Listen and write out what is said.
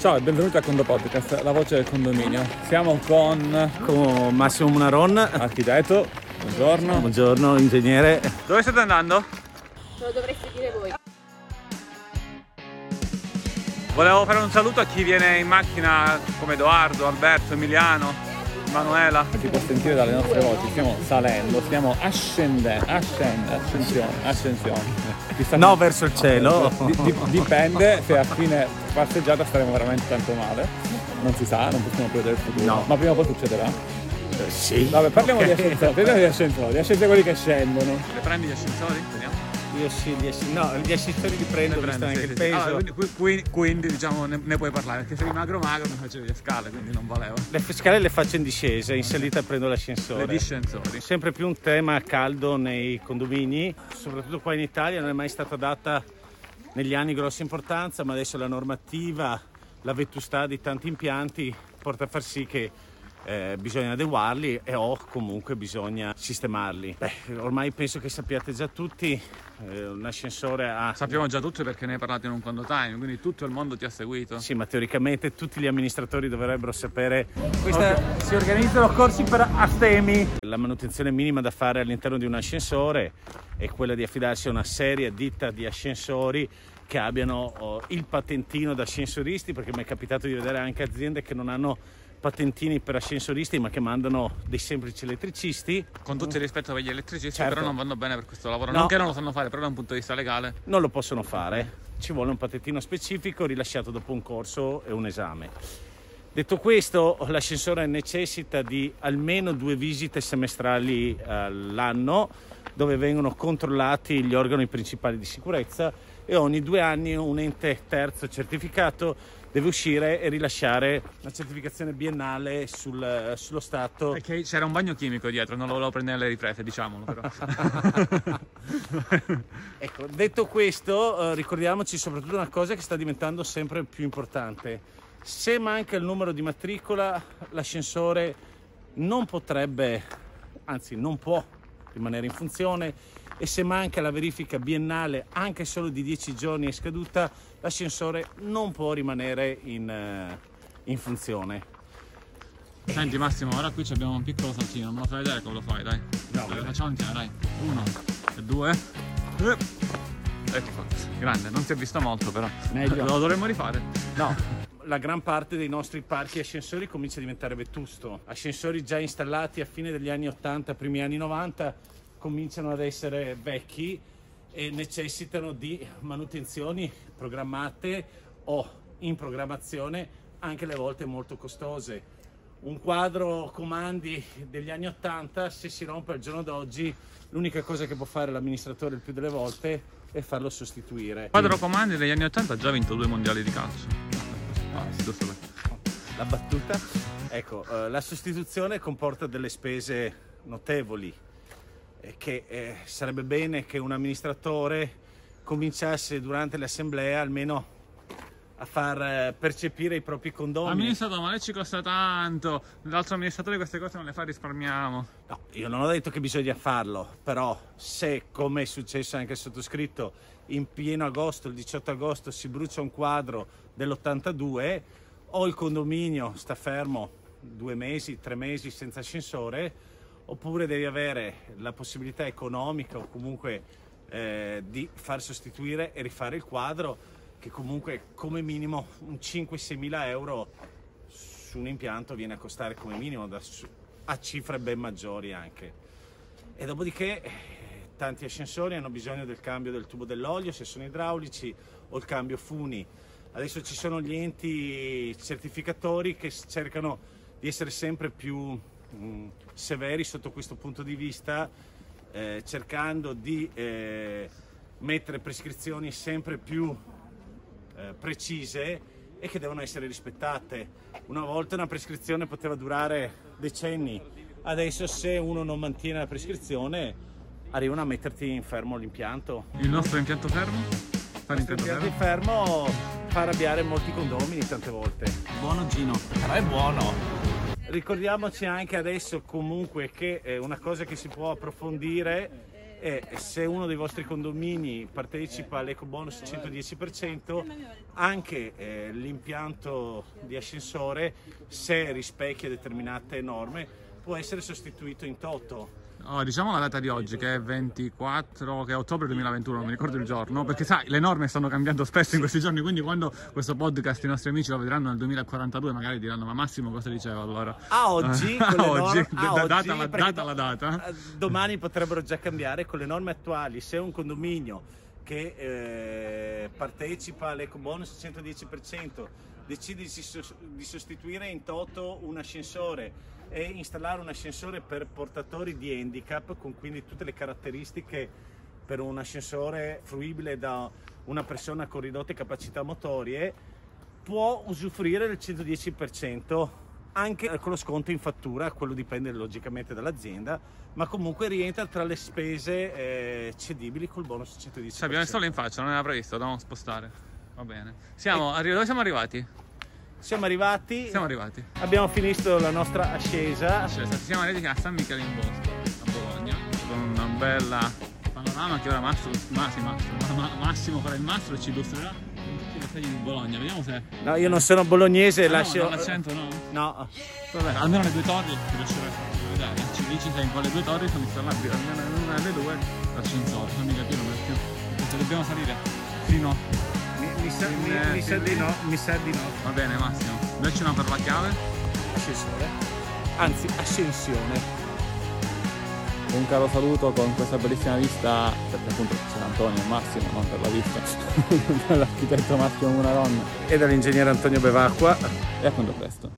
Ciao e benvenuti a Condo Podcast, la voce del condominio. Siamo con con Massimo Munaron. architetto, buongiorno. Buongiorno, ingegnere. Dove state andando? Ce lo dovreste dire voi. Volevo fare un saluto a chi viene in macchina come Edoardo, Alberto, Emiliano, Manuela. Si può sentire dalle nostre voci, stiamo salendo, stiamo ascendendo, ascendendo, ascensione, ascensione. Chissà No, come- verso il cielo. Di- di- dipende se a fine passeggiata staremo veramente tanto male. Non si sa, non possiamo prevedere il futuro. No. Ma prima o poi succederà. Eh, sì. Vabbè, parliamo di Ok. ascensori, parliamo di ascensori, ascensori quelli che scendono. Le prendi gli ascensori? Vediamo. Io sì, gli, asc- no, gli ascensori li prendo, Le visto prendi, anche sì, il sì, sì. peso. Allora, quindi, qui- quindi, diciamo ne, ne puoi parlare, perché sei magro magro mi facevi le scale, quindi non valeva. Le scale le faccio in discesa, in salita prendo Le l'ascensore. discensori. Sempre più un tema caldo nei condomini, soprattutto qua in Italia, non è mai stata data negli anni grossa importanza, ma adesso la normativa, la vetustà di tanti impianti porta a far sì che eh, bisogna adeguarli e o comunque bisogna sistemarli. Beh, ormai penso che sappiate già tutti, eh, un ascensore ha... Sappiamo già tutto perché ne hai parlato in un condo time, quindi tutto il mondo ti ha seguito. Sì, ma teoricamente tutti gli amministratori dovrebbero sapere. Questa, Si organizzano corsi per astemi. La manutenzione minima da fare all'interno di un ascensore è quella di affidarsi a una seria ditta di ascensori che abbiano oh, il patentino da ascensoristi, perché mi è capitato di vedere anche aziende che non hanno patentini per ascensoristi, ma che mandano dei semplici elettricisti. Con tutto il rispetto per gli elettricisti, Certo. però non vanno bene per questo lavoro. No. Non che non lo sanno fare, però da un punto di vista legale. non lo possono fare. Ci vuole un patentino specifico rilasciato dopo un corso e un esame. Detto questo, l'ascensore necessita di almeno due visite semestrali all'anno dove vengono controllati gli organi principali di sicurezza e ogni due anni un ente terzo certificato deve uscire e rilasciare la certificazione biennale sul- sullo stato Perché c'era un bagno chimico dietro, non lo volevo prendere alle riprese, diciamolo però. Ecco, detto questo, eh, ricordiamoci soprattutto una cosa che sta diventando sempre più importante. Se manca il numero di matricola, l'ascensore non potrebbe, anzi non può rimanere in funzione e se manca la verifica biennale anche solo di 10 giorni è scaduta, l'ascensore non può rimanere in, eh, in funzione. Senti Massimo, ora qui abbiamo un piccolo saltino, me lo fai vedere come lo fai, dai. No, Dai, facciamo insieme, dai. Uno, e due. Eh. Ecco fatto. Grande, non si è visto molto però. Meglio. Lo dovremmo rifare. No, la gran parte dei nostri parchi ascensori comincia a diventare vetusto. Ascensori già installati a fine degli anni 80, primi anni 90, cominciano ad essere vecchi e necessitano di manutenzioni programmate o in programmazione, anche le volte molto costose. Un quadro comandi degli anni 80, se si rompe al giorno d'oggi, l'unica cosa che può fare l'amministratore il più delle volte è farlo sostituire. Quadro comandi degli anni 80 ha già vinto due mondiali di calcio. Ah, la battuta. Ecco, eh, la sostituzione comporta delle spese notevoli che eh, sarebbe bene che un amministratore cominciasse durante l'assemblea almeno a far eh, percepire i propri condomini. Amministratore, ma lei ci costa tanto. L'altro amministratore queste cose non le fa, risparmiamo. No, io non ho detto che bisogna farlo, però se, come è successo anche al sottoscritto, in pieno agosto, il 18 agosto, si brucia un quadro dell'82, o il condominio sta fermo due mesi, tre mesi senza ascensore, oppure devi avere la possibilità economica o comunque eh, di far sostituire e rifare il quadro, che comunque come minimo un 5-6 mila euro su un impianto viene a costare come minimo da a cifre ben maggiori anche. E dopodiché tanti ascensori hanno bisogno del cambio del tubo dell'olio se sono idraulici o il cambio funi. Adesso ci sono gli enti certificatori che cercano di essere sempre più mm, severi sotto questo punto di vista, eh, cercando di eh, mettere prescrizioni sempre più eh, precise e che devono essere rispettate. Una volta una prescrizione poteva durare decenni, adesso se uno non mantiene la prescrizione arrivano a metterti in fermo l'impianto. Il nostro impianto fermo? Questo l'impianto impianto fermo? fermo fa arrabbiare molti condomini tante volte. Buono Gino, però è buono. Ricordiamoci anche adesso comunque che eh, una cosa che si può approfondire E se uno dei vostri condomini partecipa all'eco bonus 110%, anche eh, l'impianto di ascensore, se rispecchia determinate norme, può essere sostituito in toto. Oh, diciamo la data di oggi che è 24, che è ottobre 2021, non mi ricordo il giorno, perché sai, le norme stanno cambiando spesso in questi giorni, quindi quando questo podcast i nostri amici lo vedranno nel 2042 magari diranno ma Massimo cosa diceva allora? A oggi, le A oggi, norme- a da- oggi, data, la, data la data. eh, Domani potrebbero già cambiare con le norme attuali. Se un condominio che eh, partecipa all'eco bonus 110% decide di, sos- di sostituire in toto un ascensore e installare un ascensore per portatori di handicap con quindi tutte le caratteristiche per un ascensore fruibile da una persona con ridotte capacità motorie può usufruire del 110% anche con lo sconto in fattura, quello dipende logicamente dall'azienda, ma comunque rientra tra le spese eh, cedibili col bonus 110%. Sai, abbiamo sole in faccia, non era previsto, dobbiamo spostare. Va bene. Siamo, arri- dove siamo arrivati? Siamo arrivati, Siamo arrivati. abbiamo finito la nostra ascesa. Cioè, siamo arrivati a San Michele in Bosco, a Bologna, con una bella panorama che ora Massimo, Massimo, ma- ma- Massimo farà il mastro e ci illustrerà tutti i dettagli di Bologna. Vediamo se... No, io non sono bolognese, Ah, lascio... no, l'accento no? No, Vabbè, almeno le due torri a farci vedere. Ci dici se in quale due torri sono installabili, almeno una delle due l'ascensore, fammi capire perché. Perché se dobbiamo salire fino. Mi, mi sa, In, mi- eh, mi sa fin di no, mi sa di no. Va bene Massimo, dacci una per la chiave. Ascensore. Anzi, ascensione. Un caro saluto con questa bellissima vista, perché appunto c'è Antonio e Massimo, non per la vista, dell'architetto Massimo Munaronna. E dall'ingegnere Antonio Bevacqua. E a quando presto.